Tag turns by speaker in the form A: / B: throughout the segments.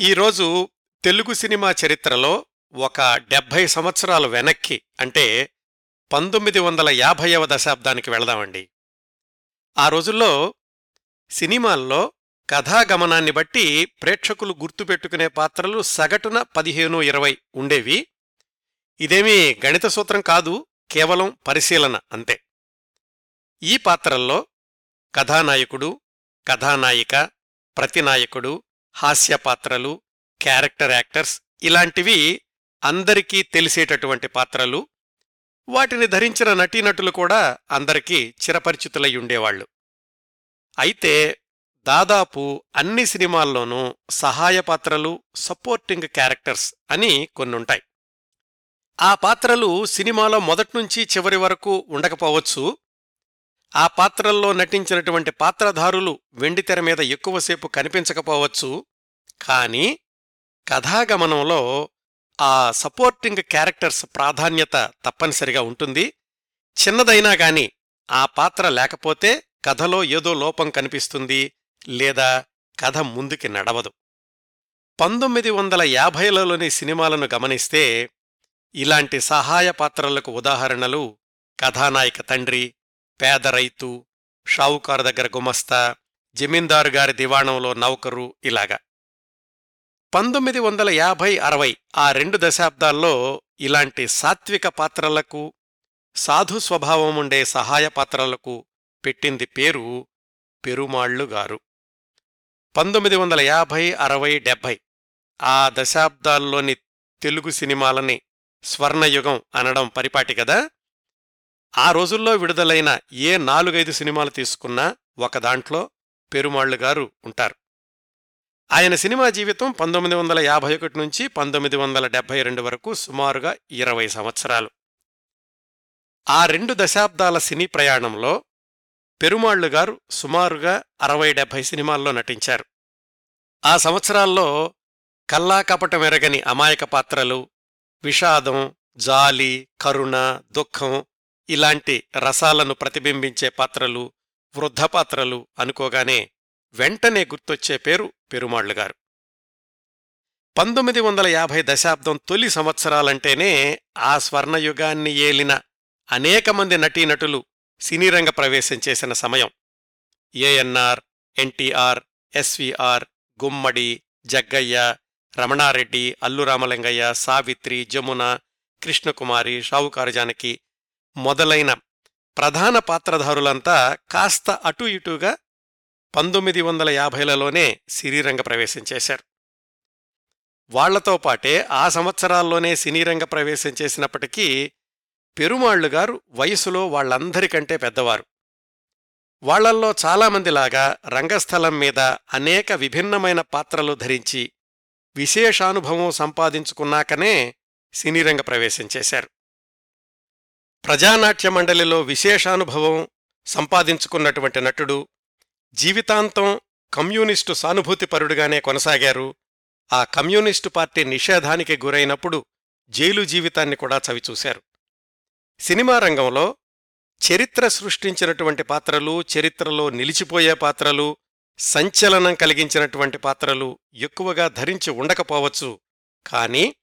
A: ఈరోజు తెలుగు సినిమా చరిత్రలో ఒక డెబ్భై సంవత్సరాలు వెనక్కి అంటే పంతొమ్మిది వందల యాభైవ దశాబ్దానికి వెళదామండి. ఆ రోజుల్లో సినిమాల్లో కథాగమనాన్ని బట్టి ప్రేక్షకులు గుర్తుపెట్టుకునే పాత్రలు సగటున పదిహేను ఇరవై ఉండేవి. ఇదేమీ గణిత సూత్రం కాదు కేవలం పరిశీలన అంతే. ఈ పాత్రల్లో కథానాయకుడు కథానాయిక ప్రతినాయకుడు హాస్య పాత్రలు క్యారెక్టర్ యాక్టర్స్ ఇలాంటివి అందరికీ తెలిసేటటువంటి పాత్రలు. వాటిని ధరించిన నటీనటులు కూడా అందరికీ చిరపరిచితులై ఉండేవాళ్ళు అయితే దాదాపు అన్ని సినిమాల్లోనూ సహాయ పాత్రలు సపోర్టింగ్ క్యారెక్టర్స్ అని కొన్నుంటాయి. ఆ పాత్రలు సినిమాలో మొదట్నుంచి చివరి వరకు ఉండకపోవచ్చు. ఆ పాత్రల్లో నటించినటువంటి పాత్రధారులు వెండితెర మీద ఎక్కువసేపు కనిపించకపోవచ్చు. కానీ కథాగమనంలో ఆ సపోర్టింగ్ క్యారెక్టర్స్ ప్రాధాన్యత తప్పనిసరిగా ఉంటుంది. చిన్నదైనా గాని ఆ పాత్ర లేకపోతే కథలో ఏదో లోపం కనిపిస్తుంది లేదా కథ ముందుకి నడవదు. పంతొమ్మిది వందల యాభైలలోని సినిమాలను గమనిస్తే ఇలాంటి సహాయ పాత్రలకు ఉదాహరణలు కథానాయక తండ్రి పేద రైతు షావుకారు దగ్గర గుమస్తా జమీందారు గారి దివాణంలో నౌకరు ఇలాగా. పంతొమ్మిది వందల యాభై అరవై ఆ రెండు దశాబ్దాల్లో ఇలాంటి సాత్విక పాత్రలకు సాధు స్వభావముండే సహాయ పాత్రలకు పెట్టింది పేరు పెరుమాళ్ళు గారు. పంతొమ్మిది వందల యాభై అరవై డెబ్భై ఆ దశాబ్దాల్లోని తెలుగు సినిమాలని స్వర్ణయుగం అనడం పరిపాటి కదా? ఆ రోజుల్లో విడుదలైన ఏ నాలుగైదు సినిమాలు తీసుకున్నా ఒకదాంట్లో పెరుమాళ్ళు గారు ఉంటారు. ఆయన సినిమా జీవితం పంతొమ్మిది వందల యాభై ఒకటి నుంచి పంతొమ్మిది వందల డెబ్బై రెండు వరకు సుమారుగా ఇరవై సంవత్సరాలు. ఆ రెండు దశాబ్దాల సినీ ప్రయాణంలో పెరుమాళ్ళు గారు సుమారుగా అరవై డెబ్బై సినిమాల్లో నటించారు. ఆ సంవత్సరాల్లో కల్లా ఎరగని అమాయక పాత్రలు విషాదం జాలి కరుణ దుఃఖం ఇలాంటి రసాలను ప్రతిబింబించే పాత్రలు వృద్ధపాత్రలు అనుకోగానే వెంటనే గుర్తొచ్చే పేరు పెరుమాళ్ళుగారు పంతొమ్మిది వందల యాభై దశాబ్దం తొలి సంవత్సరాలంటేనే ఆ స్వర్ణయుగాన్ని ఏలిన అనేక మంది నటీనటులు సినీరంగ ప్రవేశం చేసిన సమయం. ANR NTR SVR Gummadi Jaggayya Ramana Reddy Allu Ramalingaiah Savitri Jamuna Krishna Kumari Shavukaru Janaki మొదలైన ప్రధాన పాత్రధారులంతా కాస్త అటూ ఇటూగా పంతొమ్మిది వందల యాభైలలోనే సినీరంగ ప్రవేశం చేశారు. వాళ్ళతో పాటే ఆ సంవత్సరాల్లోనే సినీరంగ ప్రవేశం చేసినప్పటికీ పెరుమాళ్ళు గారు వయసులో వాళ్ళందరికంటే పెద్దవారు. వాళ్ళల్లో చాలామందిలాగా రంగస్థలం మీద అనేక విభిన్నమైన పాత్రలు ధరించి విశేషానుభవం సంపాదించుకున్నాకనే సినీరంగ ప్రవేశం చేశారు. ప్రజానాట్య మండలిలో విశేషానుభవం సంపాదించుకున్నటువంటి నటుడు జీవితాంతం కమ్యూనిస్టు సానుభూతిపరుడుగానే కొనసాగారు. ఆ కమ్యూనిస్టు పార్టీ నిషేధానికి గురైనప్పుడు జైలు జీవితాన్ని కూడా చవిచూశారు. సినిమా రంగంలో చరిత్ర సృష్టించినటువంటి పాత్రలు చరిత్రలో నిలిచిపోయే పాత్రలు సంచలనం కలిగించినటువంటి పాత్రలు ఎక్కువగా ధరించి ఉండకపోవచ్చు. కాని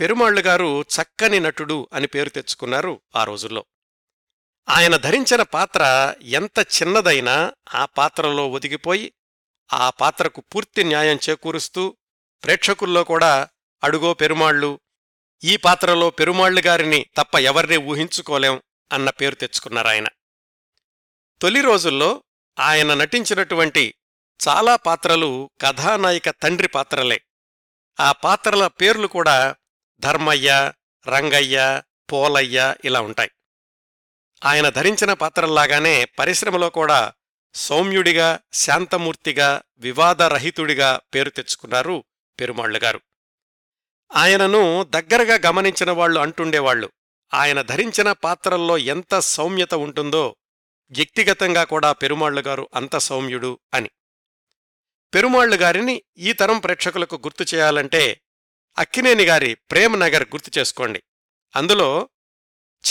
A: పెరుమాళ్ళు గారు చక్కని నటుడు అని పేరు తెచ్చుకున్నారు ఆ రోజుల్లో. ఆయన ధరించిన పాత్ర ఎంత చిన్నదైనా ఆ పాత్రలో ఒదిగిపోయి ఆ పాత్రకు పూర్తి న్యాయం చేకూరుస్తూ ప్రేక్షకుల్లో కూడా అడుగో పెరుమాళ్ళు ఈ పాత్రలో పెరుమాళ్ళు గారిని తప్ప ఎవరినీ ఊహించుకోలేం అన్న పేరు తెచ్చుకున్నారాయన. తొలి రోజుల్లో ఆయన నటించినటువంటి చాలా పాత్రలు కథానాయిక తండ్రి పాత్రలే. ఆ పాత్రల పేర్లు కూడా ధర్మయ్య రంగయ్య పోలయ్య ఇలా ఉంటాయి. ఆయన ధరించిన పాత్రల్లాగానే పరిశ్రమలో కూడా సౌమ్యుడిగా శాంతమూర్తిగా వివాదరహితుడిగా పేరు తెచ్చుకున్నారు పెరుమాళ్ళు గారు ఆయనను దగ్గరగా గమనించిన వాళ్ళు అంటుండేవాళ్ళు ఆయన ధరించిన పాత్రల్లో ఎంత సౌమ్యత ఉంటుందో వ్యక్తిగతంగా కూడా పెరుమాళ్ళు గారు అంత సౌమ్యుడు అని. పెరుమాళ్ళు గారిని ఈ తరం ప్రేక్షకులకు గుర్తు చేయాలంటే అక్కినేని గారి ప్రేమనగర్ గుర్తు చేసుకోండి. అందులో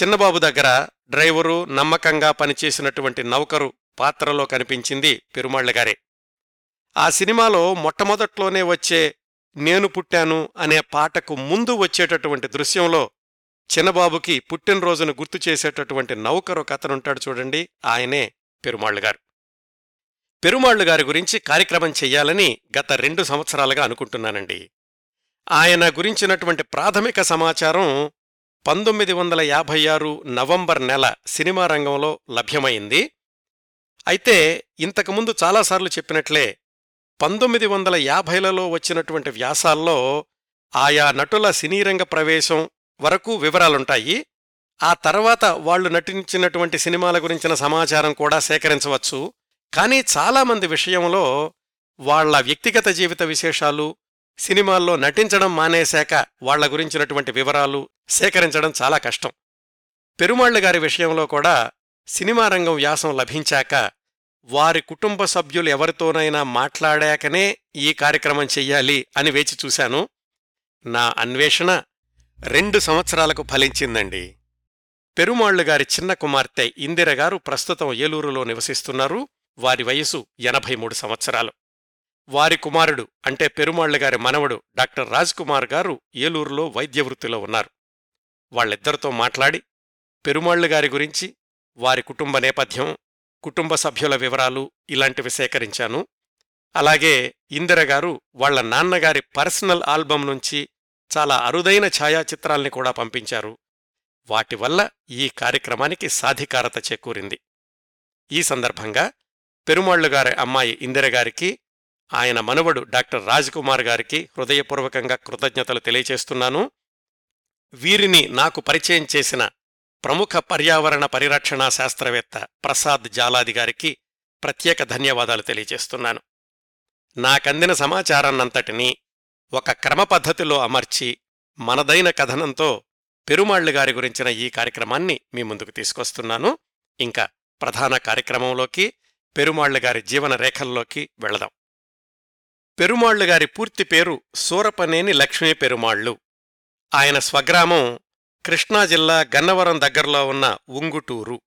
A: చిన్నబాబు దగ్గర డ్రైవరు నమ్మకంగా పనిచేసినటువంటి నౌకరు పాత్రలో కనిపించింది పెరుమాళ్ళ గారే. ఆ సినిమాలో మొట్టమొదట్లోనే వచ్చే నేను పుట్టాను అనే పాటకు ముందు వచ్చేటటువంటి దృశ్యంలో చిన్నబాబుకి పుట్టినరోజును గుర్తు చేసేటటువంటి నౌకరు కథనుంటాడు చూడండి ఆయనే పెరుమాళ్ళు గారు. పెరుమాళ్ళు గారి గురించి కార్యక్రమం చెయ్యాలని గత రెండు సంవత్సరాలుగా అనుకుంటున్నానండి. ఆయన గురించినటువంటి ప్రాథమిక సమాచారం పంతొమ్మిది వందల యాభై ఆరు నవంబర్ నెల సినిమా రంగంలో లభ్యమైంది. అయితే ఇంతకుముందు చాలాసార్లు చెప్పినట్లే పంతొమ్మిది వందల యాభైలలో వచ్చినటువంటి వ్యాసాల్లో ఆయా నటుల సినీరంగ ప్రవేశం వరకు వివరాలుంటాయి. ఆ తర్వాత వాళ్ళు నటించినటువంటి సినిమాల గురించిన సమాచారం కూడా సేకరించవచ్చు. కానీ చాలామంది విషయంలో వాళ్ళ వ్యక్తిగత జీవిత విశేషాలు సినిమాల్లో నటించడం మానేశాక వాళ్ళ గురించినటువంటి వివరాలు సేకరించడం చాలా కష్టం. పెరుమాళ్ళ గారి విషయంలో కూడా సినిమా రంగం వ్యాసం లభించాక వారి కుటుంబ సభ్యులు ఎవరితోనైనా మాట్లాడాకనే ఈ కార్యక్రమం చెయ్యాలి అని వేచి చూశాను. నా అన్వేషణ రెండు సంవత్సరాలకు ఫలించిందండి. పెరుమాళ్ళు గారి చిన్న కుమార్తె ఇందిరగారు ప్రస్తుతం ఏలూరులో నివసిస్తున్నారు. వారి వయసు ఎనభై మూడు సంవత్సరాలు. వారి కుమారుడు అంటే పెరుమాళ్ళ గారి మనవడు డాక్టర్ రాజ్ కుమార్ గారు ఏలూరులో వైద్య వృత్తిలో ఉన్నారు. వాళ్ళిద్దరితో మాట్లాడి పెరుమాళ్ళ గారి గురించి వారి కుటుంబ నేపథ్యం కుటుంబ సభ్యుల వివరాలు ఇలాంటివి సేకరించాను. అలాగే ఇందిరగారు వాళ్ళ నాన్నగారి పర్సనల్ ఆల్బం నుంచి చాలా అరుదైన ఛాయాచిత్రాల్ని కూడా పంపించారు. వాటి వల్ల ఈ కార్యక్రమానికి సాధికారత చేకూరింది. ఈ సందర్భంగా పెరుమాళ్ళుగారి అమ్మాయి ఇందిరగారికి ఆయన మనవడు డాక్టర్ రాజ్కుమార్ గారికి హృదయపూర్వకంగా కృతజ్ఞతలు తెలియచేస్తున్నాను. వీరిని నాకు పరిచయం చేసిన ప్రముఖ పర్యావరణ పరిరక్షణా శాస్త్రవేత్త ప్రసాద్ జాలాది గారికి ప్రత్యేక ధన్యవాదాలు తెలియచేస్తున్నాను. నాకందిన సమాచారాన్నంతటినీ ఒక క్రమపద్ధతిలో అమర్చి మనదైన కథనంతో పెరుమాళ్ళు గారి గురించిన ఈ కార్యక్రమాన్ని మీ ముందుకు తీసుకొస్తున్నాను. ఇంకా ప్రధాన కార్యక్రమంలోకి పెరుమాళ్ళు గారి జీవన రేఖల్లోకి వెళదాం. పెరుమాళ్ళు గారి పూర్తి పేరు సూరపనేని లక్ష్మీ పెరుమాళ్ళు ఆయన స్వగ్రామం కృష్ణా జిల్లా గన్నవరం దగ్గరలో ఉన్న ఉంగుటూరు.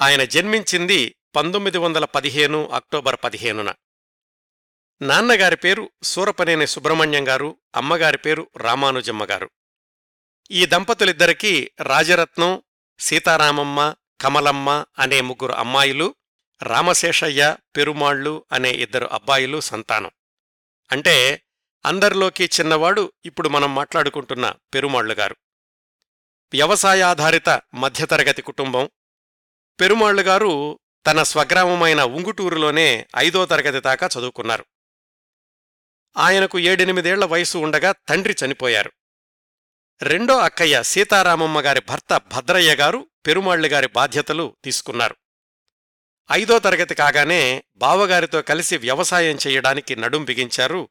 A: ఆయన జన్మించింది పంతొమ్మిది వందల పదిహేను అక్టోబర్ పదిహేనున. నాన్నగారి పేరు సూరపనేని సుబ్రహ్మణ్యం గారు అమ్మగారి పేరు రామానుజమ్మ గారు. ఈ దంపతులిద్దరికీ రాజరత్నం సీతారామమ్మ కమలమ్మ అనే ముగ్గురు అమ్మాయిలు రామశేషయ్య పెరుమాళ్ళు అనే ఇద్దరు అబ్బాయిలు సంతానం. అంటే అందరిలోకి చిన్నవాడు ఇప్పుడు మనం మాట్లాడుకుంటున్న పెరుమాళ్ళుగారు వ్యవసాయాధారిత మధ్యతరగతి కుటుంబం. పెరుమాళ్ళుగారు తన స్వగ్రామమైన ఉంగుటూరులోనే ఐదో తరగతి దాకా చదువుకున్నారు. ఆయనకు ఏడెనిమిదేళ్ళ వయసు ఉండగా తండ్రి చనిపోయారు. రెండో అక్కయ్య సీతారామమ్మ గారి భర్త భద్రయ్య గారు పెరుమాళ్ళు గారి బాధ్యతలు తీసుకున్నారు. ఐదో తరగతి కాగానే బావగారితో కలిసి వ్యవసాయం చెయ్యడానికి నడుం బిగించారు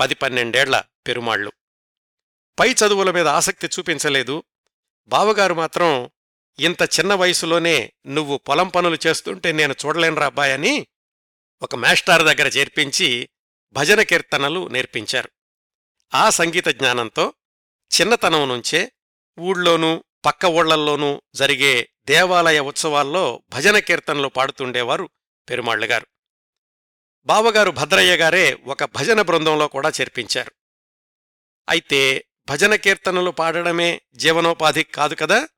A: పది పన్నెండేళ్ళ పెరుమాళ్ళు పై చదువుల మీద ఆసక్తి చూపించలేదు. బావగారు మాత్రం ఇంత చిన్న వయసులోనే నువ్వు పొలం పనులు చేస్తుంటే నేను చూడలేనురా అబ్బాయని ఒక మేస్టార్ దగ్గర చేర్పించి భజన కీర్తనలు నేర్పించారు. ఆ సంగీత జ్ఞానంతో చిన్నతనం నుంచే ఊళ్ళోనూ పక్క ఊళ్ళల్లోనూ జరిగే దేవాలయ ఉత్సవాల్లో భజన కీర్తనలు పాడుతుండేవారు పెరుమాళ్ళుగారు బావగారు భద్రయ్య గారే ఒక భజన బృందంలో కూడా చేర్పించారు. అయితే భజన కీర్తనలు పాడడమే జీవనోపాధి కాదు కదా?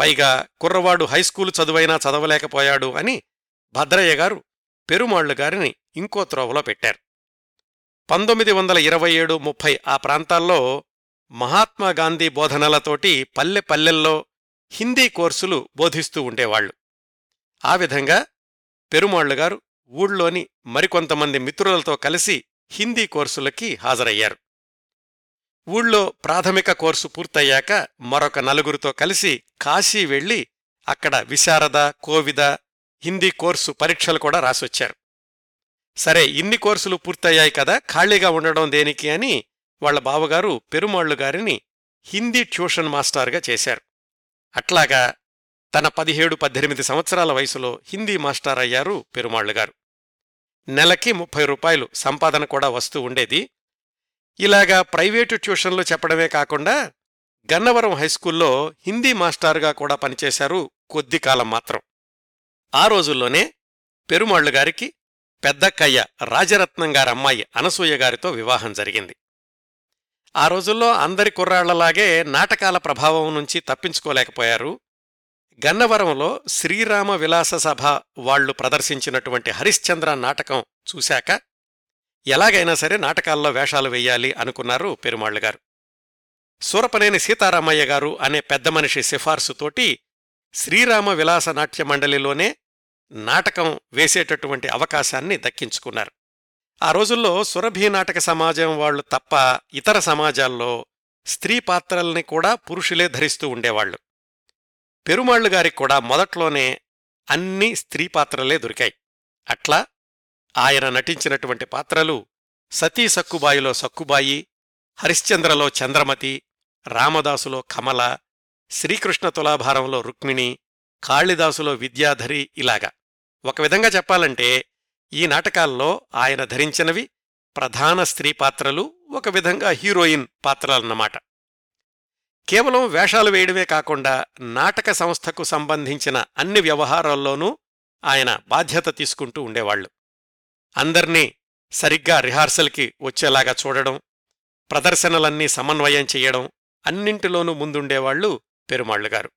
A: పైగా కుర్రవాడు హైస్కూలు చదువైనా చదవలేకపోయాడు అని భద్రయ్య గారు పెరుమాళ్ళు గారిని ఇంకో త్రోవలో పెట్టారు. పంతొమ్మిది వందల ఇరవై ఏడు ముప్పై ఆ ప్రాంతాల్లో మహాత్మాగాంధీ బోధనలతోటి పల్లె పల్లెల్లో హిందీ కోర్సులు బోధిస్తూ ఉండేవాళ్ళు ఆ విధంగా పెరుమాళ్ళు గారు ఊళ్ళోని మరికొంతమంది మిత్రులతో కలిసి హిందీ కోర్సులకి హాజరయ్యారు. ఊళ్ళో ప్రాథమిక కోర్సు పూర్తయ్యాక మరొక నలుగురితో కలిసి కాశీ వెళ్ళి అక్కడ విశారద కోవిద హిందీ కోర్సు పరీక్షలు కూడా రాసొచ్చారు. సరే ఇన్ని కోర్సులు పూర్తయ్యాయి కదా ఖాళీగా ఉండడం దేనికి అని వాళ్ళ బావగారు పెరుమాళ్ళు గారిని హిందీ ట్యూషన్ మాస్టార్గా చేశారు. అట్లాగా తన పదిహేడు పద్దెనిమిది సంవత్సరాల వయసులో హిందీ మాస్టర్ అయ్యారు పెరుమాళ్ళు గారు. నెలకి ముప్పై రూపాయలు సంపాదన కూడా వస్తూ ఉండేది. ఇలాగా ప్రైవేటు ట్యూషన్లు చెప్పడమే కాకుండా గన్నవరం హైస్కూల్లో హిందీ మాస్టారుగా కూడా పనిచేశారు కొద్ది కాలం మాత్రం. ఆ రోజుల్లోనే పెరుమాళ్ళు గారికి పెద్దక్కయ్య రాజరత్నం గారమ్మాయి అనసూయ గారితో వివాహం జరిగింది. ఆ రోజుల్లో అందరి కుర్రాళ్ళలాగే నాటకాల ప్రభావం నుంచి తప్పించుకోలేకపోయారు. గన్నవరంలో శ్రీరామ విలాస సభ వాళ్ళు ప్రదర్శించినటువంటి హరిశ్చంద్ర నాటకం చూశాక ఎలాగైనా సరే నాటకాల్లో వేషాలు వెయ్యాలి అనుకున్నారు పెరుమాళ్ళుగారు సూరపనేని సీతారామయ్య గారు అనే పెద్ద మనిషి సిఫార్సుతోటి శ్రీరామ విలాస నాట్య మండలిలోనే నాటకం వేసేటటువంటి అవకాశాన్ని దక్కించుకున్నారు. ఆ రోజుల్లో సురభి నాటక సమాజం వాళ్ళు తప్ప ఇతర సమాజాల్లో స్త్రీ పాత్రల్ని కూడా పురుషులే ధరిస్తూ ఉండేవాళ్ళు పెరుమాళ్ళు గారికి కూడా మొదట్లోనే అన్ని స్త్రీ పాత్రలే దొరికాయి. అట్లా ఆయన నటించినటువంటి పాత్రలు సతీ సక్కుబాయిలో సక్కుబాయి హరిశ్చంద్రలో చంద్రమతి రామదాసులో కమల శ్రీకృష్ణ తులాభారంలో రుక్మిణి కాళిదాసులో విద్యాధరి ఇలాగా. ఒక విధంగా చెప్పాలంటే ఈ నాటకాల్లో ఆయన ధరించినవి ప్రధాన స్త్రీ పాత్రలు ఒక విధంగా హీరోయిన్ పాత్రలన్నమాట. కేవలం వేషాలు వేయడమే కాకుండా నాటక సంస్థకు సంబంధించిన అన్ని వ్యవహారాల్లోనూ ఆయన బాధ్యత తీసుకుంటూ ఉండేవాళ్ళు అందర్నీ సరిగ్గా రిహార్సల్కి వచ్చేలాగా చూడడం ప్రదర్శనలన్నీ సమన్వయం చెయ్యడం అన్నింటిలోనూ ముందుండేవాళ్ళు పెరుమాళ్ళుగారు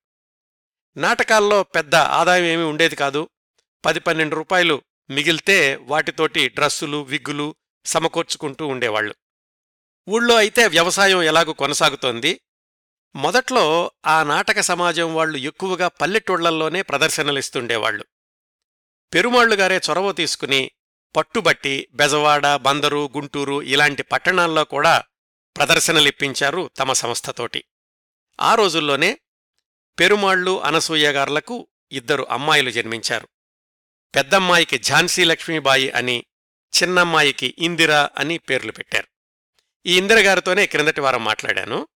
A: నాటకాల్లో పెద్ద ఆదాయం ఏమీ ఉండేది కాదు. పది పన్నెండు రూపాయలు మిగిల్తే వాటితోటి డ్రస్సులు విగ్గులు సమకూర్చుకుంటూ ఉండేవాళ్ళు ఊళ్ళో అయితే వ్యవసాయం ఎలాగూ కొనసాగుతోంది. మొదట్లో ఆ నాటక సమాజం వాళ్ళు ఎక్కువగా పల్లెటూళ్ళల్లోనే ప్రదర్శనలిస్తుండేవాళ్ళు పెరుమాళ్ళుగారే చొరవ తీసుకుని పట్టుబట్టి బెజవాడ బందరు గుంటూరు ఇలాంటి పట్టణాల్లో కూడా ప్రదర్శనలిప్పించారు తమ సంస్థతోటి. ఆ రోజుల్లోనే పెరుమాళ్ళు అనసూయగార్లకు ఇద్దరు అమ్మాయిలు జన్మించారు. పెద్దమ్మాయికి ఝాన్సీ లక్ష్మీబాయి అని చిన్నమ్మాయికి ఇందిరా అని పేర్లు పెట్టారు. ఈ ఇందిరగారితోనే క్రిందటి వారం మాట్లాడాను.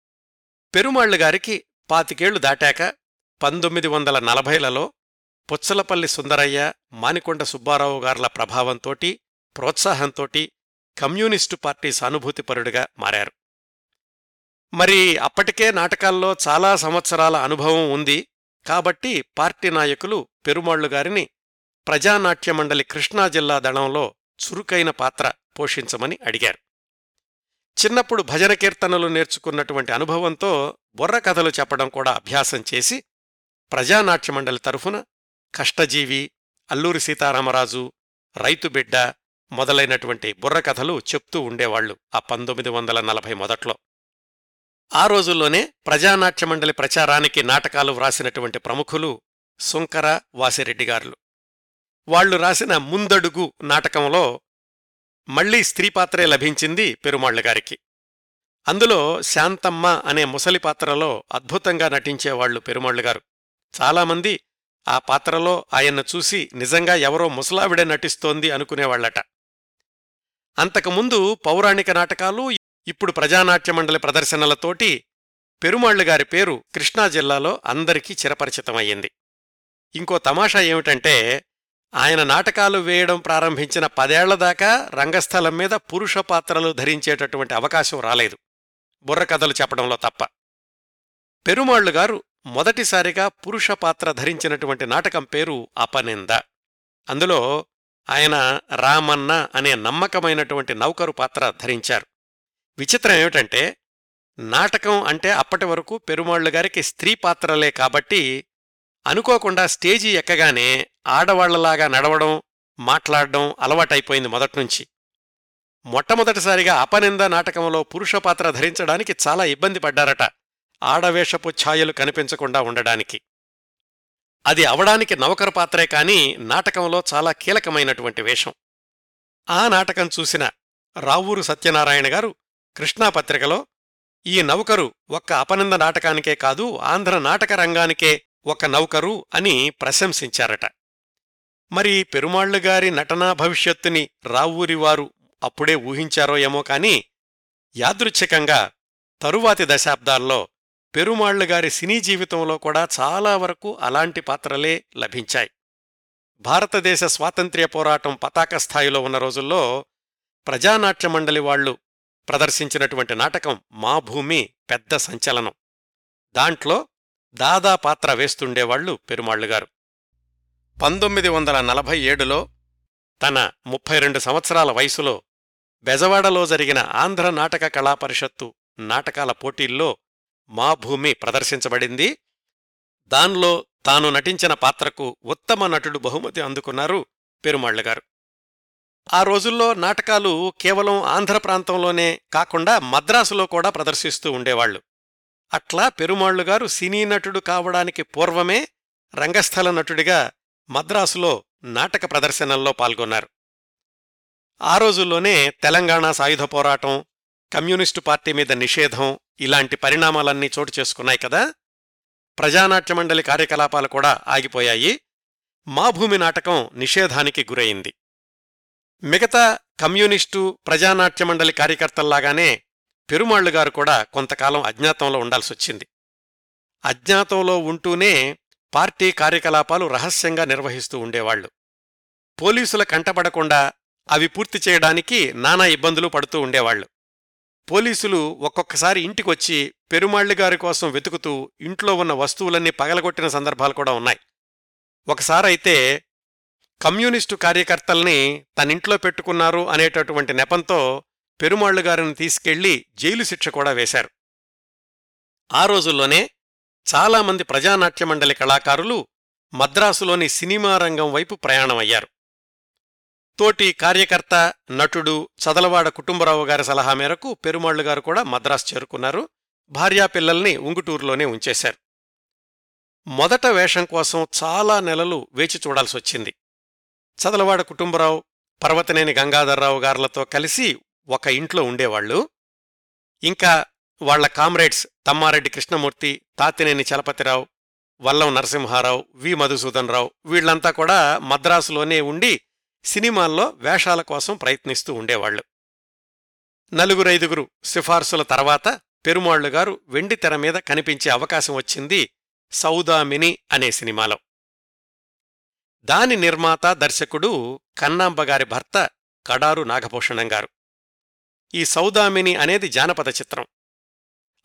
A: పెరుమాళ్ళు గారికి పాతికేళ్ళు దాటాక పంతొమ్మిది వందల నలభైలలో పుచ్చలపల్లి సుందరయ్య మానికొండ సుబ్బారావు గార్ల ప్రభావంతోటి ప్రోత్సాహంతోటి కమ్యూనిస్టు పార్టీ సానుభూతిపరుడిగా మారారు. మరి అప్పటికే నాటకాల్లో చాలా సంవత్సరాల అనుభవం ఉంది కాబట్టి పార్టీ నాయకులు పెరుమాళ్ళు గారిని ప్రజానాట్య మండలి కృష్ణా జిల్లా దళంలో చురుకైన పాత్ర పోషించమని అడిగారు. చిన్నప్పుడు భజన కీర్తనలు నేర్చుకున్నటువంటి అనుభవంతో బుర్ర కథలు చెప్పడం కూడా అభ్యాసం చేసి ప్రజానాట్య మండలి తరఫున కష్టజీవి అల్లూరి సీతారామరాజు రైతుబిడ్డ మొదలైనటువంటి బుర్రకథలు చెప్తూ ఉండేవాళ్ళు ఆ పంతొమ్మిది వందల నలభై మొదట్లో. ఆ రోజుల్లోనే ప్రజానాట్య మండలి ప్రచారానికి నాటకాలు వ్రాసినటువంటి ప్రముఖులు సుంకర వాసిరెడ్డిగారులు వాళ్ళు రాసిన ముందడుగు నాటకంలో మళ్ళీ స్త్రీ పాత్రే లభించింది పెరుమాళ్ళుగారికి అందులో శాంతమ్మ అనే ముసలి పాత్రలో అద్భుతంగా నటించేవాళ్ళు పెరుమాళ్ళుగారు చాలామంది ఆ పాత్రలో ఆయన్ను చూసి నిజంగా ఎవరో ముసలావిడే నటిస్తోంది అనుకునేవాళ్ళట అంతకుముందు పౌరాణిక నాటకాలు ఇప్పుడు ప్రజానాట్యమండలి ప్రదర్శనలతోటి పెరుమాళ్ళుగారి పేరు కృష్ణా జిల్లాలో అందరికీ చిరపరిచితమయ్యింది. ఇంకో తమాషా ఏమిటంటే ఆయన నాటకాలు వేయడం ప్రారంభించిన పదేళ్ళ దాకా రంగస్థలం మీద పురుష పాత్రలు ధరించేటటువంటి అవకాశం రాలేదు. బుర్రకథలు చెప్పడంలో తప్ప. పెరుమాళ్ళు గారు మొదటిసారిగా పురుష పాత్ర ధరించినటువంటి నాటకం పేరు అపనింద. అందులో ఆయన రామన్న అనే నమ్మకమైనటువంటి నౌకరు పాత్ర ధరించారు. విచిత్రం ఏమిటంటే నాటకం అంటే అప్పటి వరకు పెరుమాళ్ళు గారికి స్త్రీ పాత్రలే కాబట్టి అనుకోకుండా స్టేజీ ఎక్కగానే ఆడవాళ్ళలాగా నడవడం మాట్లాడడం అలవాటైపోయింది మొదట్నుంచి మొట్టమొదటిసారిగా అపనింద నాటకంలో పురుష పాత్ర ధరించడానికి చాలా ఇబ్బంది పడ్డారట ఆడవేషపు ఛాయలు కనిపించకుండా ఉండడానికి. అది అవడానికి నవకర పాత్రే కాని నాటకంలో చాలా కీలకమైనటువంటి వేషం. ఆ నాటకం చూసిన రావూరు సత్యనారాయణ గారు కృష్ణాపత్రికలో ఈ నౌకరు ఒక్క అపనింద నాటకానికే కాదు ఆంధ్ర నాటక రంగానికే ఒక నౌకరు అని ప్రశంసించారట. మరి పెరుమాళ్ళుగారి నటనా భవిష్యత్తుని రావూరివారు అప్పుడే ఊహించారో ఏమో కాని యాదృచ్ఛికంగా తరువాతి దశాబ్దాల్లో పెరుమాళ్ళుగారి సినీ జీవితంలో కూడా చాలా వరకు అలాంటి పాత్రలే లభించాయి. భారతదేశ స్వాతంత్ర్య పోరాటం పతాక స్థాయిలో ఉన్న రోజుల్లో ప్రజానాట్య మండలి వాళ్ళు ప్రదర్శించినటువంటి నాటకం మా భూమి పెద్ద సంచలనం. దాంట్లో దాదా పాత్ర వేస్తుండేవాళ్ళు పెరుమాళ్ళుగారు పంతొమ్మిది వందల నలభై ఏడులో తన ముప్పై రెండు సంవత్సరాల వయసులో బెజవాడలో జరిగిన ఆంధ్ర నాటక కళాపరిషత్తు నాటకాల పోటీల్లో మా భూమి ప్రదర్శించబడింది. దానిలో తాను నటించిన పాత్రకు ఉత్తమ నటుడు బహుమతి అందుకున్నారు పెరుమాళ్ళగారు ఆ రోజుల్లో నాటకాలు కేవలం ఆంధ్ర ప్రాంతంలోనే కాకుండా మద్రాసులో కూడా ప్రదర్శిస్తూ ఉండేవాళ్ళు అట్లా పెరుమాళ్ళు గారు సినీ నటుడు కావడానికి పూర్వమే రంగస్థల నటుడిగా మద్రాసులో నాటక ప్రదర్శనల్లో పాల్గొన్నారు. ఆ రోజుల్లోనే తెలంగాణ సాయుధ పోరాటం కమ్యూనిస్టు పార్టీ మీద నిషేధం ఇలాంటి పరిణామాలన్నీ చోటు చేసుకున్నాయి కదా. ప్రజానాట్య మండలి కార్యకలాపాలు కూడా ఆగిపోయాయి. మా భూమి నాటకం నిషేధానికి గురయింది మిగతా కమ్యూనిస్టు ప్రజానాట్య మండలి కార్యకర్తల్లాగానే పెరుమాళ్ళు గారు కూడా కొంతకాలం అజ్ఞాతంలో ఉండాల్సి వచ్చింది అజ్ఞాతంలో ఉంటూనే పార్టీ కార్యకలాపాలు రహస్యంగా నిర్వహిస్తూ ఉండేవాళ్ళు పోలీసుల కంటపడకుండా అవి పూర్తి చేయడానికి నానా ఇబ్బందులు పడుతూ ఉండేవాళ్ళు పోలీసులు ఒక్కొక్కసారి ఇంటికొచ్చి పెరుమాళ్ళుగారి కోసం వెతుకుతూ ఇంట్లో ఉన్న వస్తువులన్నీ పగలగొట్టిన సందర్భాలు కూడా ఉన్నాయి. ఒకసారైతే కమ్యూనిస్టు కార్యకర్తల్ని తనింట్లో పెట్టుకున్నారు అనేటటువంటి నెపంతో పెరుమాళ్ళుగారిని తీసుకెళ్ళి జైలు శిక్ష కూడా వేశారు. ఆ రోజుల్లోనే చాలామంది ప్రజానాట్య మండలి కళాకారులు మద్రాసులోని సినిమా రంగం వైపు ప్రయాణమయ్యారు. తోటి కార్యకర్త నటుడు చదలవాడ కుటుంబరావు గారి సలహా మేరకు పెరుమాళ్ళు గారు కూడా మద్రాసు చేరుకున్నారు. భార్యాపిల్లల్ని ఉంగుటూరులోనే ఉంచేశారు. మొదట వేషం కోసం చాలా నెలలు వేచి చూడాల్సొచ్చింది. చదలవాడ కుటుంబరావు పర్వతనేని గంగాధర్రావు గారులతో కలిసి ఒక ఇంట్లో ఉండేవాళ్ళు ఇంకా వాళ్ళ కామ్రేడ్స్ తమ్మారెడ్డి కృష్ణమూర్తి తాతినేని చలపతిరావు వల్లం నరసింహారావు వి మధుసూదన్ రావు వీళ్ళంతా కూడా మద్రాసులోనే ఉండి సినిమాల్లో వేషాల కోసం ప్రయత్నిస్తూ ఉండేవాళ్ళు నలుగురైదుగురు సిఫార్సుల తర్వాత పెరుమాళ్ళు గారు మీద కనిపించే అవకాశం వచ్చింది సౌదామిని అనే సినిమాలో. దాని నిర్మాత దర్శకుడు కన్నాంబగారి భర్త కడారు నాగభూషణం గారు. ఈ సౌదామిని అనేది జానపద చిత్రం.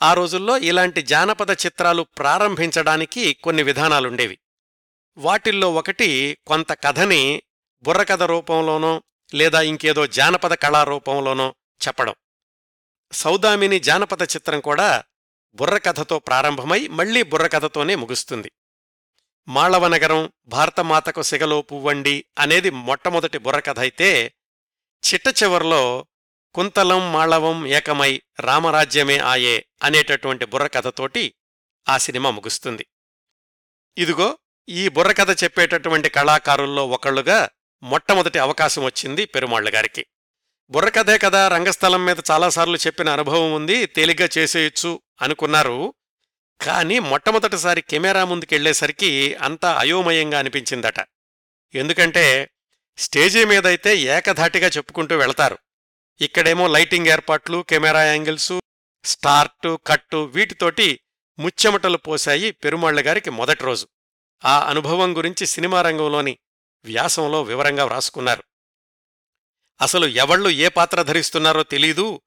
A: ఆ రోజుల్లో ఇలాంటి జానపద చిత్రాలు ప్రారంభించడానికి కొన్ని విధానాలుండేవి. వాటిల్లో ఒకటి కొంత కథని బుర్రకథ రూపంలోనో లేదా ఇంకేదో జానపద కళారూపంలోనో చెప్పడం. సౌదామిని జానపద చిత్రం కూడా బుర్రకథతో ప్రారంభమై మళ్ళీ బుర్రకథతోనే ముగుస్తుంది. మాళవనగరం భారతమాతకు సిగలో పువ్వండి అనేది మొట్టమొదటి బుర్రకథ అయితే చిట్ట చివర్లో కుంతలం మాళవం ఏకమై రామరాజ్యమే ఆయే అనేటటువంటి బుర్రకథతోటి ఆ సినిమా ముగుస్తుంది. ఇదిగో ఈ బుర్రకథ చెప్పేటటువంటి కళాకారుల్లో ఒకళ్ళుగా మొట్టమొదటి అవకాశం వచ్చింది పెరుమాళ్ళ గారికి. బుర్రకథే కదా రంగస్థలం మీద చాలాసార్లు చెప్పిన అనుభవం ఉంది తేలిగ్గా చేసేయచ్చు అనుకున్నారు. కాని మొట్టమొదటిసారి కెమెరా ముందుకెళ్ళేసరికి అంతా అయోమయంగా అనిపించిందట. ఎందుకంటే స్టేజీ మీదైతే ఏకధాటిగా చెప్పుకుంటూ వెళతారు. ఇక్కడేమో లైటింగ్ ఏర్పాట్లు కెమెరా యాంగిల్సు స్టార్టు కట్టు వీటితోటి ముచ్చెమటలు పోశాయి పెరుమాళ్ళగారికి మొదటి రోజు. ఆ అనుభవం గురించి సినిమా రంగంలోని వ్యాసంలో వివరంగా వ్రాసుకున్నారు. అసలు ఎవళ్ళు ఏ పాత్ర ధరిస్తున్నారో తెలీదు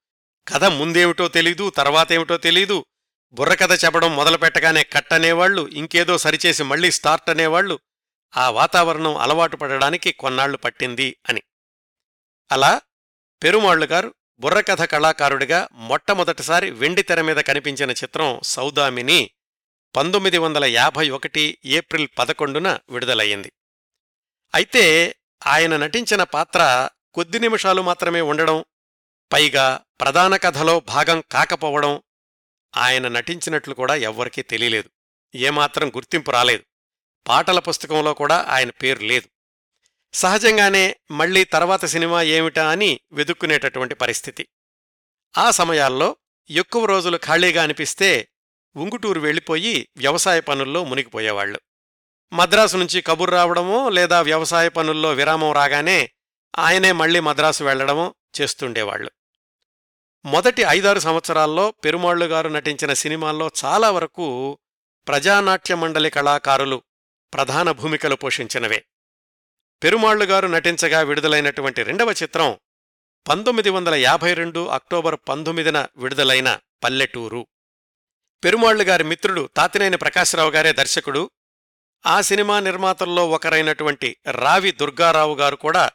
A: కథ ముందేమిటో తెలీదు తర్వాతేమిటో తెలీదు బుర్రకథ చెప్పడం మొదలుపెట్టగానే కట్టనేవాళ్ళు ఇంకేదో సరిచేసి మళ్ళీ స్టార్ట్ అనేవాళ్ళు ఆ వాతావరణం అలవాటు పడడానికి కొన్నాళ్ళు పట్టింది అని. అలా పెరుమాళ్ళు గారు బుర్రకథ కళాకారుడిగా మొట్టమొదటిసారి వెండి తెర మీద కనిపించిన చిత్రం సౌదామిని పంతొమ్మిది వందల యాభై ఒకటి ఏప్రిల్ పదకొండున విడుదలయ్యింది. అయితే ఆయన నటించిన పాత్ర కొద్ది నిమిషాలు మాత్రమే ఉండడం పైగా ప్రధాన కథలో భాగం కాకపోవడం ఆయన నటించినట్లు కూడా ఎవ్వరికీ తెలియలేదు. ఏమాత్రం గుర్తింపు రాలేదు. పాటల పుస్తకంలో కూడా ఆయన పేరు లేదు. సహజంగానే మళ్ళీ తర్వాత సినిమా ఏమిటా అని వెదుక్కునేటటువంటి పరిస్థితి. ఆ సమయాల్లో ఎక్కువ రోజులు ఖాళీగా అనిపిస్తే ఉంగుటూరు వెళ్ళిపోయి వ్యవసాయ పనుల్లో మునిగిపోయేవాళ్ళు మద్రాసు నుంచి కబుర్ రావడమో లేదా వ్యవసాయ పనుల్లో విరామం రాగానే ఆయనే మళ్ళీ మద్రాసు వెళ్ళడమో చేస్తుండేవాళ్ళు మొదటి ఐదారు సంవత్సరాల్లో పెరుమాళ్ళు గారు నటించిన సినిమాల్లో చాలా వరకు ప్రజానాట్య మండలి కళాకారులు ప్రధాన భూమికలు పోషించినవే. పెరుమాళ్ళు గారు నటించగా విడుదలైనటువంటి రెండవ చిత్రం పంతొమ్మిది వందల యాభై రెండు అక్టోబర్ పంతొమ్మిదిన విడుదలైన పల్లెటూరు. పెరుమాళ్ళు గారి మిత్రుడు తాతినేని ప్రకాశరావు గారే దర్శకుడు. ఆ సినిమా నిర్మాతల్లో ఒకరైనటువంటి రావి దుర్గారావు గారు కూడా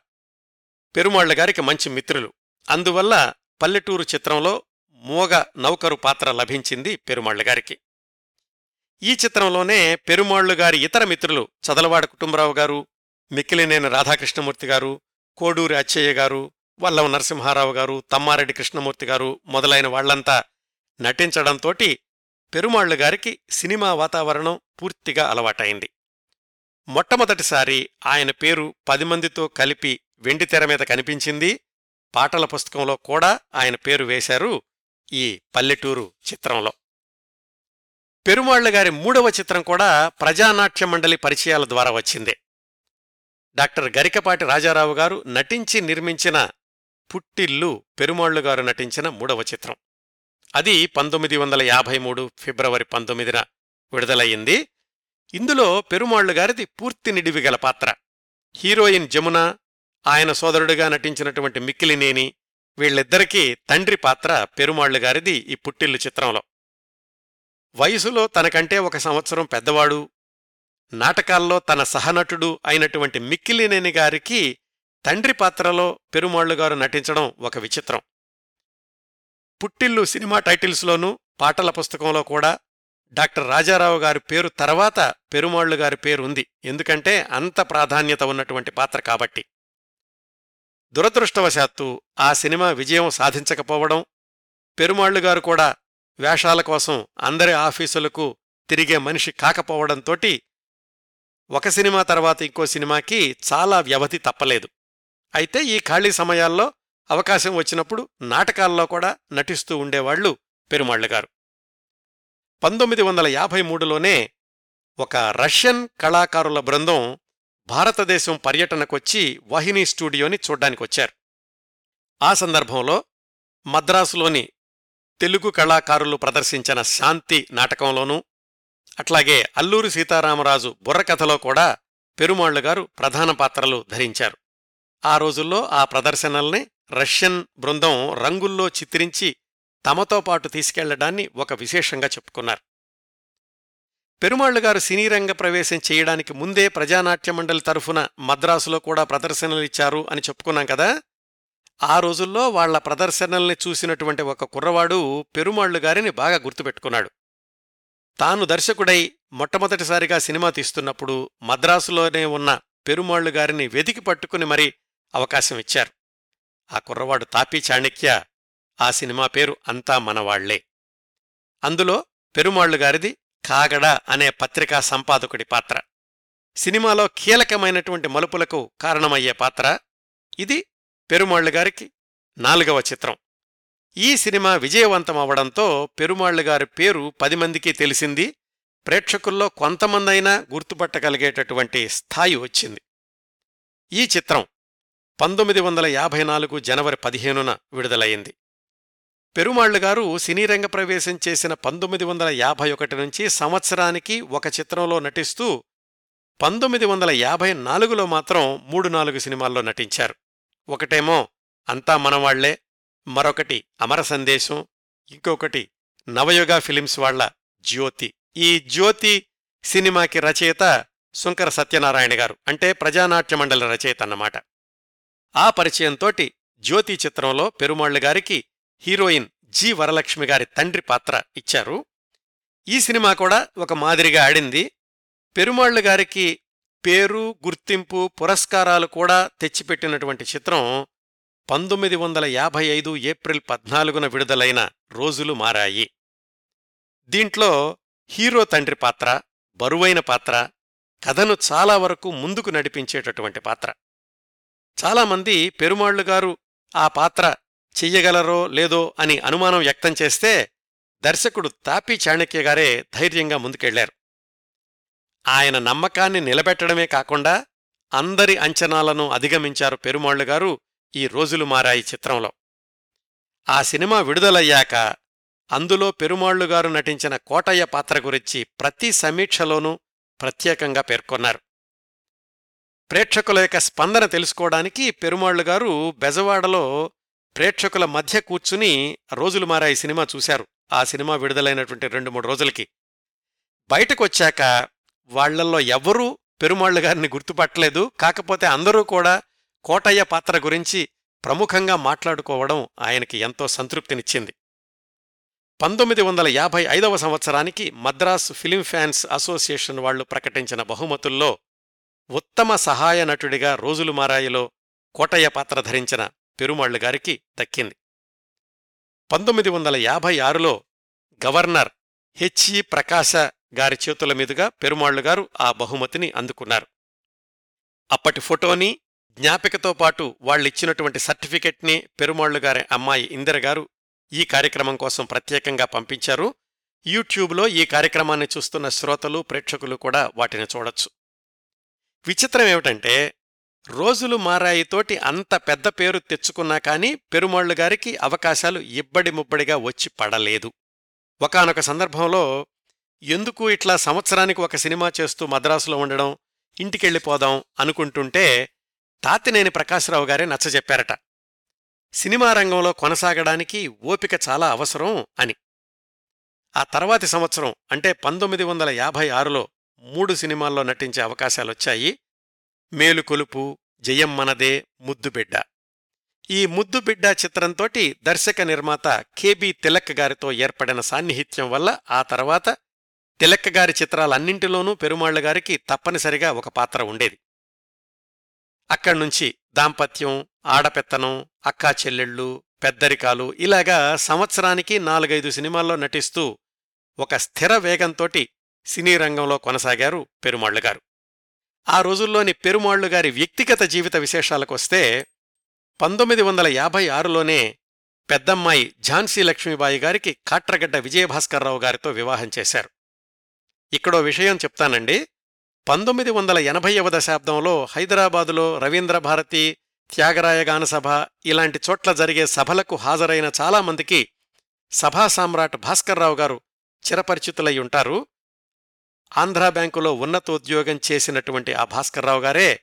A: పెరుమాళ్ళ గారికి మంచి మిత్రులు. అందువల్ల పల్లెటూరు చిత్రంలో మూగ నౌకరు పాత్ర లభించింది పెరుమాళ్ళ గారికి ఈ చిత్రంలోనే పెరుమాళ్ళు గారి ఇతర మిత్రులు చదలవాడ కుటుంబరావు గారు మిక్కిలినేని రాధాకృష్ణమూర్తి గారు కోడూరి అచ్చయ్య గారు వల్లవ నరసింహారావు గారు తమ్మారెడ్డి కృష్ణమూర్తి గారు మొదలైన వాళ్ళంతా నటించడంతోటి పెరుమాళ్ళు గారికి సినిమా వాతావరణం పూర్తిగా అలవాటైంది. మొట్టమొదటిసారి ఆయన పేరు పది మందితో కలిపి వెండితెర మీద కనిపించింది. పాటల పుస్తకంలో కూడా ఆయన పేరు వేశారు ఈ పల్లెటూరు చిత్రంలో. పెరుమాళ్ళ గారి మూడవ చిత్రం కూడా ప్రజానాట్య మండలి పరిచయాల ద్వారా వచ్చిందే. డాక్టర్ గరికపాటి రాజారావు గారు నటించి నిర్మించిన పుట్టిల్లు పెరుమాళ్ళు గారు నటించిన మూడవ చిత్రం. అది పంతొమ్మిది వందల యాభై మూడు ఫిబ్రవరి పంతొమ్మిదిన విడుదలయ్యింది. ఇందులో పెరుమాళ్ళు గారిది పూర్తి నిడివిగల పాత్ర. హీరోయిన్ జమున ఆయన సోదరుడిగా నటించినటువంటి మిక్కిలినేని వీళ్ళిద్దరికీ తండ్రి పాత్ర పెరుమాళ్ళు గారిది ఈ పుట్టిల్లు చిత్రంలో. వయసులో తనకంటే ఒక సంవత్సరం పెద్దవాడు నాటకాల్లో తన సహనటుడు అయినటువంటి మిక్కిలినేని గారికి తండ్రి పాత్రలో పెరుమాళ్ళుగారు నటించడం ఒక విచిత్రం. పుట్టిల్లు సినిమా టైటిల్స్లోనూ పాటల పుస్తకంలో కూడా డాక్టర్ రాజారావు గారి పేరు తర్వాత పెరుమాళ్ళు గారి పేరు ఉంది. ఎందుకంటే అంత ప్రాధాన్యత ఉన్నటువంటి పాత్ర కాబట్టి. దురదృష్టవశాత్తు ఆ సినిమా విజయం సాధించకపోవడం పెరుమాళ్ళు గారు కూడా వేషాల కోసం అందరి ఆఫీసులకు తిరిగే మనిషి కాకపోవడంతోటి ఒక సినిమా తర్వాత ఇంకో సినిమాకి చాలా వ్యవధి తప్పలేదు. అయితే ఈ ఖాళీ సమయాల్లో అవకాశం వచ్చినప్పుడు నాటకాల్లో కూడా నటిస్తూ ఉండేవాళ్ళు పెరుమాళ్ళుగారు పంతొమ్మిది వందల యాభై మూడులోనే ఒక రష్యన్ కళాకారుల బృందం భారతదేశం పర్యటనకొచ్చి వాహిని స్టూడియోని చూడ్డానికొచ్చారు. ఆ సందర్భంలో మద్రాసులోని తెలుగు కళాకారులు ప్రదర్శించిన శాంతి నాటకంలోనూ అట్లాగే అల్లూరి సీతారామరాజు బుర్రకథలో కూడా పెరుమాళ్ళు గారు ప్రధాన పాత్రలు ధరించారు. ఆ రోజుల్లో ఆ ప్రదర్శనల్ని రష్యన్ బృందం రంగుల్లో చిత్రించి తమతో పాటు తీసుకెళ్ళడాన్ని ఒక విశేషంగా చెప్పుకున్నారు. పెరుమాళ్ళు గారు సినీ రంగ ప్రవేశం చేయడానికి ముందే ప్రజానాట్య మండలి తరఫున మద్రాసులో కూడా ప్రదర్శనలిచ్చారు అని చెప్పుకున్నాం కదా? ఆ రోజుల్లో వాళ్ళ ప్రదర్శనల్ని చూసినటువంటి ఒక కుర్రవాడు పెరుమాళ్ళు గారిని బాగా గుర్తుపెట్టుకున్నాడు. తాను దర్శకుడై మొట్టమొదటిసారిగా సినిమా తీస్తున్నప్పుడు మద్రాసులోనే ఉన్న పెరుమాళ్ళు గారిని వెతికి పట్టుకుని మరీ అవకాశం ఇచ్చారు. ఆ కుర్రవాడు తాపీ చాణక్య ఆ సినిమా పేరు అంతా మనవాళ్ళే. అందులో పెరుమాళ్ళు గారిది కాగడ అనే పత్రికా సంపాదకుడి పాత్ర. సినిమాలో కీలకమైనటువంటి మలుపులకు కారణమయ్యే పాత్ర ఇది పెరుమాళ్ళు గారికి నాలుగవ చిత్రం. ఈ సినిమా విజయవంతమవడంతో పెరుమాళ్ళు గారి పేరు పది మందికి తెలిసింది. ప్రేక్షకుల్లో కొంతమందైనా గుర్తుపట్టగలిగేటటువంటి స్థాయి వచ్చింది. ఈ చిత్రం పంతొమ్మిది వందల యాభై నాలుగు జనవరి పదిహేనున విడుదలయ్యింది పెరుమాళ్ళుగారు సినీరంగ ప్రవేశం చేసిన పంతొమ్మిది వందల యాభై ఒకటి నుంచి సంవత్సరానికి ఒక చిత్రంలో నటిస్తూ పంతొమ్మిది వందల యాభై నాలుగులో మాత్రం మూడు నాలుగు సినిమాల్లో నటించారు. ఒకటేమో అంతా మనవాళ్ళే మరొకటి అమర సందేశం ఇంకొకటి నవయుగ ఫిలిమ్స్ వాళ్ళ జ్యోతి. ఈ జ్యోతి సినిమాకి రచయిత శుంకర సత్యనారాయణ గారు అంటే ప్రజానాట్య మండలి రచయిత అన్నమాట. ఆ పరిచయంతోటి జ్యోతి చిత్రంలో పెరుమాళ్ళు గారికి హీరోయిన్ జి వరలక్ష్మి గారి తండ్రి పాత్ర ఇచ్చారు. ఈ సినిమా కూడా ఒక మాదిరిగా ఆడింది. పెరుమాళ్ళు గారికి పేరు గుర్తింపు పురస్కారాలు కూడా తెచ్చిపెట్టినటువంటి చిత్రం పంతొమ్మిది వందల యాభై ఐదు ఏప్రిల్ పద్నాలుగున విడుదలైన రోజులు మారాయి. దీంట్లో హీరో తండ్రి పాత్ర బరువైన పాత్ర కథను చాలా వరకు ముందుకు నడిపించేటటువంటి పాత్ర. చాలామంది పెరుమాళ్ళు గారు ఆ పాత్ర చెయ్యగలరో లేదో అని అనుమానం వ్యక్తం చేస్తే దర్శకుడు తాపీ చాణక్య గారే ధైర్యంగా ముందుకెళ్ళారు. ఆయన నమ్మకాన్ని నిలబెట్టడమే కాకుండా అందరి అంచనాలను అధిగమించారు పెరుమాళ్ళు గారు ఈ రోజులు మారాయి చిత్రంలో. ఆ సినిమా విడుదలయ్యాక అందులో పెరుమాళ్ళుగారు నటించిన కోటయ్య పాత్ర గురించి ప్రతి సమీక్షలోనూ ప్రత్యేకంగా పేర్కొన్నారు. ప్రేక్షకుల యొక్క స్పందన తెలుసుకోవడానికి పెరుమాళ్ళుగారు బెజవాడలో ప్రేక్షకుల మధ్య కూర్చుని రోజులు మారాయి సినిమా చూశారు. ఆ సినిమా విడుదలైనటువంటి రెండు మూడు రోజులకి. బయటకొచ్చాక వాళ్ళల్లో ఎవ్వరూ పెరుమాళ్ళుగారిని గుర్తుపట్టలేదు. కాకపోతే అందరూ కూడా కోటయ్య పాత్ర గురించి ప్రముఖంగా మాట్లాడుకోవడం ఆయనకి ఎంతో సంతృప్తినిచ్చింది. పంతొమ్మిది వందల యాభై ఐదవ సంవత్సరానికి మద్రాసు ఫిలిం ఫ్యాన్స్ అసోసియేషన్ వాళ్ళు ప్రకటించిన బహుమతుల్లో ఉత్తమ సహాయ నటుడిగా రోజులు మారాయిలో కోటయ్య పాత్ర ధరించిన పెరుమాళ్ళు గారికి దక్కింది. పంతొమ్మిది వందల యాభై ఆరులో గవర్నర్ హెచ్ఈ ప్రకాశ గారి చేతుల మీదుగా పెరుమాళ్ళు గారు ఆ బహుమతిని అందుకున్నారు. అప్పటి ఫోటోని జ్ఞాపికతో పాటు వాళ్ళిచ్చినటువంటి సర్టిఫికెట్ని పెరుమాళ్ళు గారి అమ్మాయి ఇందిరగారు ఈ కార్యక్రమం కోసం ప్రత్యేకంగా పంపించారు. యూట్యూబ్లో ఈ కార్యక్రమాన్ని చూస్తున్న శ్రోతలు ప్రేక్షకులు కూడా వాటిని చూడొచ్చు. విచిత్రం ఏమిటంటే రోజులు మారాయితోటి అంత పెద్ద పేరు తెచ్చుకున్నా కానీ పెరుమాళ్ళు గారికి అవకాశాలు ఇబ్బడి ముబ్బడిగా వచ్చి పడలేదు. ఒకనొక సందర్భంలో ఎందుకు ఇట్లా సంవత్సరానికి ఒక సినిమా చేస్తూ మద్రాసులో ఉండడం ఇంటికెళ్ళిపోదాం అనుకుంటుంటే తాతినేని ప్రకాశరావు గారే నచ్చజెప్పారట సినిమా రంగంలో కొనసాగడానికి ఓపిక చాలా అవసరం అని. ఆ తర్వాతి సంవత్సరం అంటే పంతొమ్మిది వందల యాభై ఆరులో మూడు సినిమాల్లో నటించే అవకాశాలొచ్చాయి. మేలుకొలుపు జయం మనదే ముద్దుబిడ్డ ఈ ముద్దుబిడ్డ చిత్రంతోటి దర్శక నిర్మాత కెబి తిలక్ గారితో ఏర్పడిన సాన్నిహిత్యం వల్ల ఆ తర్వాత తిలక్ గారి చిత్రాలన్నింటిలోనూ పెరుమాళ్ళ గారికి తప్పనిసరిగా ఒక పాత్ర ఉండేది. అక్కడ్నుంచి దాంపత్యం ఆడపెత్తనం అక్కా చెల్లెళ్ళు పెద్దరికాలు ఇలాగా సంవత్సరానికి నాలుగైదు సినిమాల్లో నటిస్తూ ఒక స్థిర వేగంతోటి సినీ రంగంలో కొనసాగారు పెరుమాళ్ళుగారు ఆ రోజుల్లోని పెరుమాళ్ళుగారి వ్యక్తిగత జీవిత విశేషాలకొస్తే పంతొమ్మిది వందల యాభై ఆరులోనే పెద్దమ్మాయి ఝాన్సీ లక్ష్మీబాయి గారికి కాట్రగడ్డ విజయభాస్కర్రావు గారితో వివాహం చేశారు. ఇక్కడో విషయం చెప్తానండి. పంతొమ్మిది వందల ఎనభైవ దశాబ్దంలో హైదరాబాదులో రవీంద్ర భారతి త్యాగరాయ గానసభ ఇలాంటి చోట్ల జరిగే సభలకు హాజరైన చాలామందికి సభా సామ్రాట్ భాస్కర్రావు గారు చిరపరిచితులై ఉంటారు. ఆంధ్రా బ్యాంకులో ఉన్నతోద్యోగం చేసినటువంటి ఆ భాస్కర్రావు గారే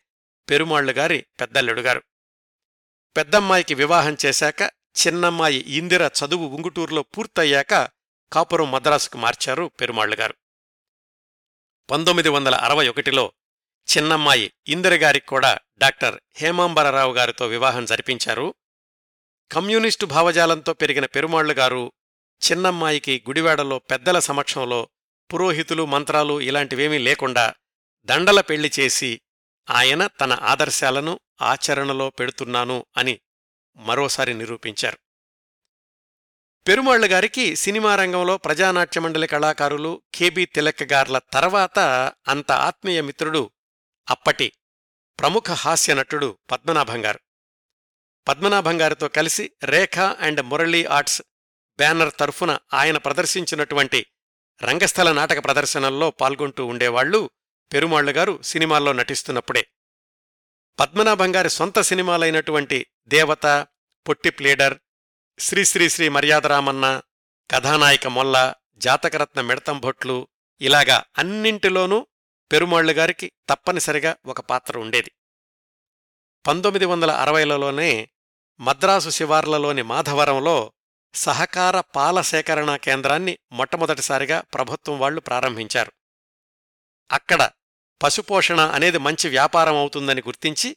A: పెరుమాళ్ళు గారి పెద్దల్లుడు గారు. పెద్దమ్మాయికి వివాహం చేశాక చిన్నమ్మాయి ఇందిర చదువు ఉంగుటూరులో పూర్తయ్యాక కాపురం మద్రాసుకు మార్చారు పెరుమాళ్ళు గారు. పంతొమ్మిది వందల అరవై ఒకటిలో చిన్నమ్మాయి ఇందిరగారికి కూడా డాక్టర్ హేమాంబరరావు గారితో వివాహం జరిపించారు. కమ్యూనిస్టు భావజాలంతో పెరిగిన పెరుమాళ్ళు గారు చిన్నమ్మాయికి గుడివాడలో పెద్దల సమక్షంలో పురోహితులు మంత్రాలు ఇలాంటివేమీ లేకుండా దండల పెళ్ళి చేసి ఆయన తన ఆదర్శాలను ఆచరణలో పెడుతున్నాను అని మరోసారి నిరూపించారు. పెరుమాళ్ళ గారికి సినిమా రంగంలో ప్రజానాట్య మండలి కళాకారులు కెబి తిలక్ గార్ల తర్వాత అంత ఆత్మీయ మిత్రుడు అప్పటి ప్రముఖ హాస్య నటుడు పద్మనాభం గారు. పద్మనాభం గారితో కలిసి Rekha and Murali arts banner తరఫున ఆయన ప్రదర్శించినటువంటి రంగస్థల నాటక ప్రదర్శనల్లో పాల్గొంటూ ఉండేవాళ్ళు పెరుమాళ్ళు గారు సినిమాల్లో నటిస్తున్నప్పుడే. పద్మనాభం గారి సొంత సినిమాలైనటువంటి దేవత పొట్టి ప్లేడర్ శ్రీశ్రీశ్రీ మర్యాదరామన్న కథానాయిక మొల్ల జాతకరత్న మిడతంభొట్లు ఇలాగా అన్నింటిలోనూ పెరుమాళ్ళుగారికి తప్పనిసరిగా ఒక పాత్ర ఉండేది. పంతొమ్మిది వందల అరవైలలోనే మద్రాసు శివార్లలోని మాధవరంలో సహకార పాల సేకరణ కేంద్రాన్ని మొట్టమొదటిసారిగా ప్రభుత్వం వాళ్ళు ప్రారంభించారు. అక్కడ పశుపోషణ అనేది మంచి వ్యాపారం అవుతుందని గుర్తించి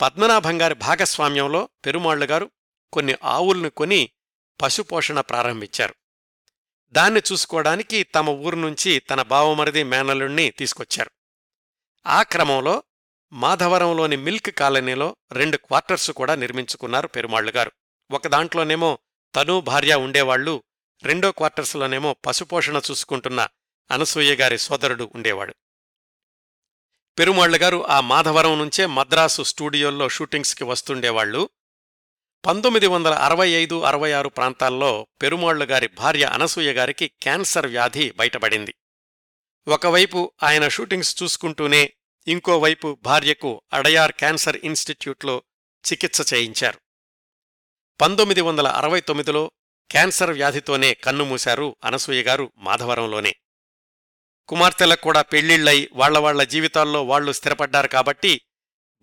A: పద్మనాభంగారి భాగస్వామ్యంలో పెరుమాళ్ళుగారు కొన్ని ఆవుల్ని కొని పశుపోషణ ప్రారంభించారు. దాన్ని చూసుకోవడానికి తమ ఊరు నుంచి తన బావమరిది మేనలుణ్ణి తీసుకొచ్చారు. ఆ క్రమంలో మాధవరంలోని మిల్క్ కాలనీలో రెండు క్వార్టర్స్ కూడా నిర్మించుకున్నారు పెరుమాళ్ళుగారు ఒక దాంట్లోనేమో తను భార్య ఉండేవాళ్ళు రెండో క్వార్టర్స్లోనేమో పశుపోషణ చూసుకుంటున్న అనసూయ గారి సోదరుడు ఉండేవాడు. పెరుమాళ్ళుగారు ఆ మాధవరం నుంచే మద్రాసు స్టూడియోల్లో షూటింగ్స్కి వస్తుండేవాళ్ళు పంతొమ్మిది వందల అరవై ఐదు అరవై ఆరు ప్రాంతాల్లో పెరుమాళ్ళు గారి భార్య అనసూయ గారికి క్యాన్సర్ వ్యాధి బయటపడింది. ఒకవైపు ఆయన షూటింగ్స్ చూసుకుంటూనే ఇంకోవైపు భార్యకు అడయార్ క్యాన్సర్ ఇన్స్టిట్యూట్లో చికిత్స చేయించారు. పంతొమ్మిది వందల అరవై తొమ్మిదిలో క్యాన్సర్ వ్యాధితోనే కన్నుమూశారు అనసూయ గారు మాధవరంలోనే. కుమార్తెలకు కూడా పెళ్ళిళ్ళై వాళ్ళ వాళ్ళ జీవితాల్లో వాళ్ళు స్థిరపడ్డారు కాబట్టి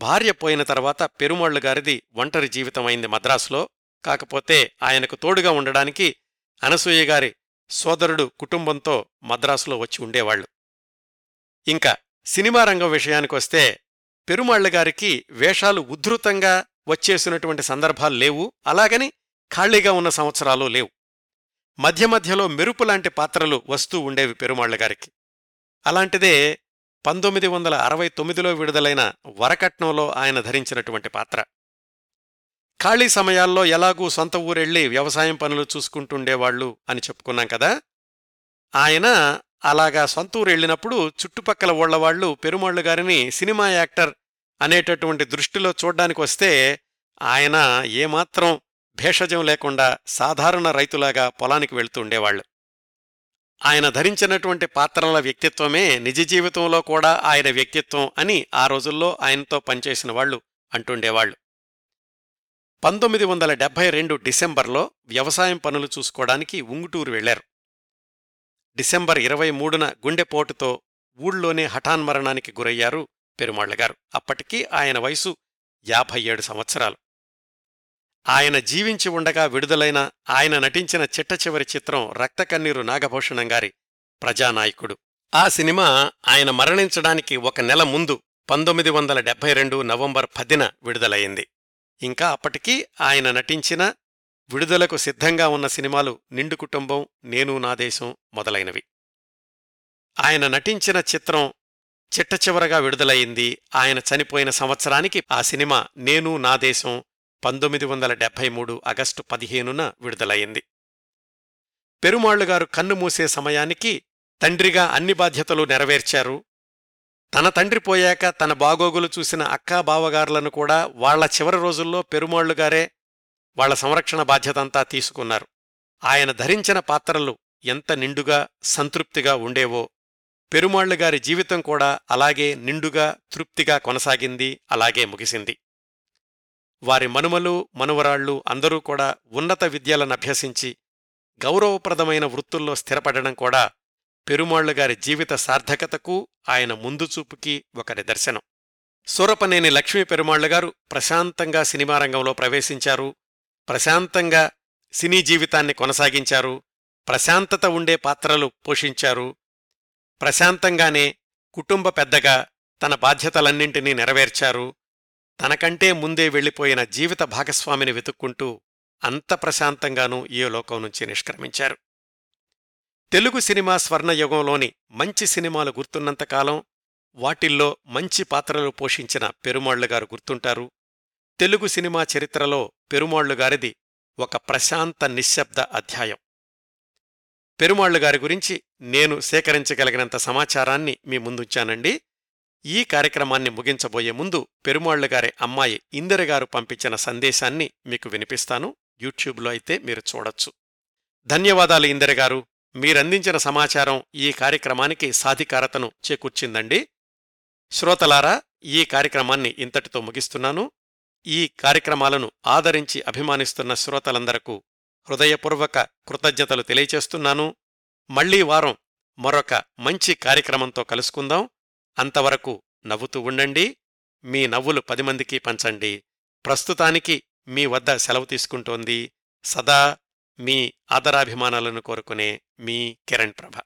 A: భార్య పోయిన తర్వాత పెరుమాళ్ళు గారిది ఒంటరి జీవితమైంది మద్రాసులో. కాకపోతే ఆయనకు తోడుగా ఉండడానికి అనసూయ గారి సోదరుడు కుటుంబంతో మద్రాసులో వచ్చి ఉండేవాళ్ళు ఇంకా సినిమా రంగం విషయానికొస్తే పెరుమాళ్ళగారికి వేషాలు ఉద్ధృతంగా వచ్చేసినటువంటి సందర్భాలు లేవు. అలాగని ఖాళీగా ఉన్న సంవత్సరాలు లేవు. మధ్య మధ్యలో మెరుపులాంటి పాత్రలు వస్తూ ఉండేవి పెరుమాళ్ళగారికి అలాంటిదే పంతొమ్మిది వందల అరవై తొమ్మిదిలో విడుదలైన వరకట్నంలో ఆయన ధరించినటువంటి పాత్ర. ఖాళీ సమయాల్లో ఎలాగూ సొంత ఊరెళ్ళి వ్యవసాయం పనులు చూసుకుంటుండేవాళ్ళు అని చెప్పుకున్నాం కదా. ఆయన అలాగా సొంత ఊరు వెళ్ళినప్పుడు చుట్టుపక్కల ఓళ్ళవాళ్ళు పెరుమాళ్ళు గారిని సినిమా యాక్టర్ అనేటటువంటి దృష్టిలో చూడ్డానికి వస్తే ఆయన ఏమాత్రం భేషజం లేకుండా సాధారణ రైతులాగా పొలానికి వెళ్తూ ఉండేవాళ్ళు ఆయన ధరించినటువంటి పాత్రల వ్యక్తిత్వమే నిజ జీవితంలో కూడా ఆయన వ్యక్తిత్వం అని ఆ రోజుల్లో ఆయనతో పనిచేసిన వాళ్ళు అంటుండేవాళ్ళు పంతొమ్మిది వందల డెబ్బై రెండు డిసెంబర్లో వ్యవసాయం పనులు చూసుకోవడానికి ఉంగుటూరు వెళ్ళారు డిసెంబర్ ఇరవై మూడున గుండెపోటుతో ఊళ్ళోనే హఠాన్మరణానికి గురయ్యారు పెరుమాళ్ళగారు అప్పటికీ ఆయన వయసు యాభై ఏడు సంవత్సరాలు. ఆయన జీవించి ఉండగా విడుదలైన ఆయన నటించిన చిట్ట చివరి చిత్రం రక్తకన్నీరు నాగభూషణం గారి ప్రజానాయకుడు. ఆ సినిమా ఆయన మరణించడానికి ఒక నెల ముందు పంతొమ్మిది వందల డెబ్బై రెండు నవంబర్ పదిన విడుదలయింది ఇంకా అప్పటికీ ఆయన నటించిన విడుదలకు సిద్ధంగా ఉన్న సినిమాలు నిండు కుటుంబం నేను నా దేశం మొదలైనవి. ఆయన నటించిన చిత్రం చిట్ట చివరగా విడుదలయింది ఆయన చనిపోయిన సంవత్సరానికి ఆ సినిమా నేను నా దేశం పంతొమ్మిది వందల డెబ్భై మూడు ఆగస్టు పదిహేనున విడుదలయింది పెరుమాళ్ళుగారు కన్ను మూసే సమయానికి తండ్రిగా అన్ని బాధ్యతలు నెరవేర్చారు. తన తండ్రి పోయాక తన బాగోగులు చూసిన అక్కా బావగారులను కూడా వాళ్ళ చివరి రోజుల్లో పెరుమాళ్ళుగారే వాళ్ళ సంరక్షణ బాధ్యతంతా తీసుకున్నారు. ఆయన ధరించిన పాత్రలు ఎంత నిండుగా సంతృప్తిగా ఉండేవో పెరుమాళ్ళుగారి జీవితం కూడా అలాగే నిండుగా తృప్తిగా కొనసాగింది అలాగే ముగిసింది. వారి మనుమలు మనువరాళ్ళు అందరూ కూడా ఉన్నత విద్యలను అభ్యసించి గౌరవప్రదమైన వృత్తుల్లో స్థిరపడడం కూడా పెరుమాళ్ళుగారి జీవిత సార్థకతకు ఆయన ముందుచూపుకి ఒక నిదర్శనం. సూరపనేని లక్ష్మీ పెరుమాళ్ళుగారు ప్రశాంతంగా సినిమా రంగంలో ప్రవేశించారు. ప్రశాంతంగా సినీ జీవితాన్ని కొనసాగించారు. ప్రశాంతత ఉండే పాత్రలు పోషించారు. ప్రశాంతంగానే కుటుంబ పెద్దగా తన బాధ్యతలన్నింటినీ నెరవేర్చారు. తనకంటే ముందే వెళ్ళిపోయిన జీవిత భాగస్వామిని వెతుక్కుంటూ అంత ప్రశాంతంగానూ ఈ లోకం నుంచి నిష్క్రమించారు. తెలుగు సినిమా స్వర్ణయుగంలోని మంచి సినిమాలు గుర్తున్నంతకాలం వాటిల్లో మంచి పాత్రలు పోషించిన పెరుమాళ్ళుగారు గుర్తుంటారు. తెలుగు సినిమా చరిత్రలో పెరుమాళ్ళుగారిది ఒక ప్రశాంత నిశ్శబ్ద అధ్యాయం. పెరుమాళ్ళుగారి గురించి నేను సేకరించగలిగినంత సమాచారాన్ని మీ ముందుంచానండి. ఈ కార్యక్రమాన్ని ముగించబోయే ముందు పెరుమాళ్ళుగారి అమ్మాయి ఇందిరగారు పంపించిన సందేశాన్ని మీకు వినిపిస్తాను. యూట్యూబ్లో అయితే మీరు చూడొచ్చు. ధన్యవాదాలు ఇందిరగారు మీరందించిన సమాచారం ఈ కార్యక్రమానికి సాధికారతను చేకూర్చిందండి. శ్రోతలారా ఈ కార్యక్రమాన్ని ఇంతటితో ముగిస్తున్నాను. ఈ కార్యక్రమాలను ఆదరించి అభిమానిస్తున్న శ్రోతలందరకు హృదయపూర్వక కృతజ్ఞతలు తెలియచేస్తున్నాను. మళ్ళీ వారం మరొక మంచి కార్యక్రమంతో కలుసుకుందాం. అంతవరకు నవ్వుతూ ఉండండి. మీ నవ్వులు పది మందికి పంచండి. ప్రస్తుతానికి మీ వద్ద సెలవు తీసుకుంటోంది సదా మీ ఆదరాభిమానాలను కోరుకునే మీ కిరణ్ ప్రభ.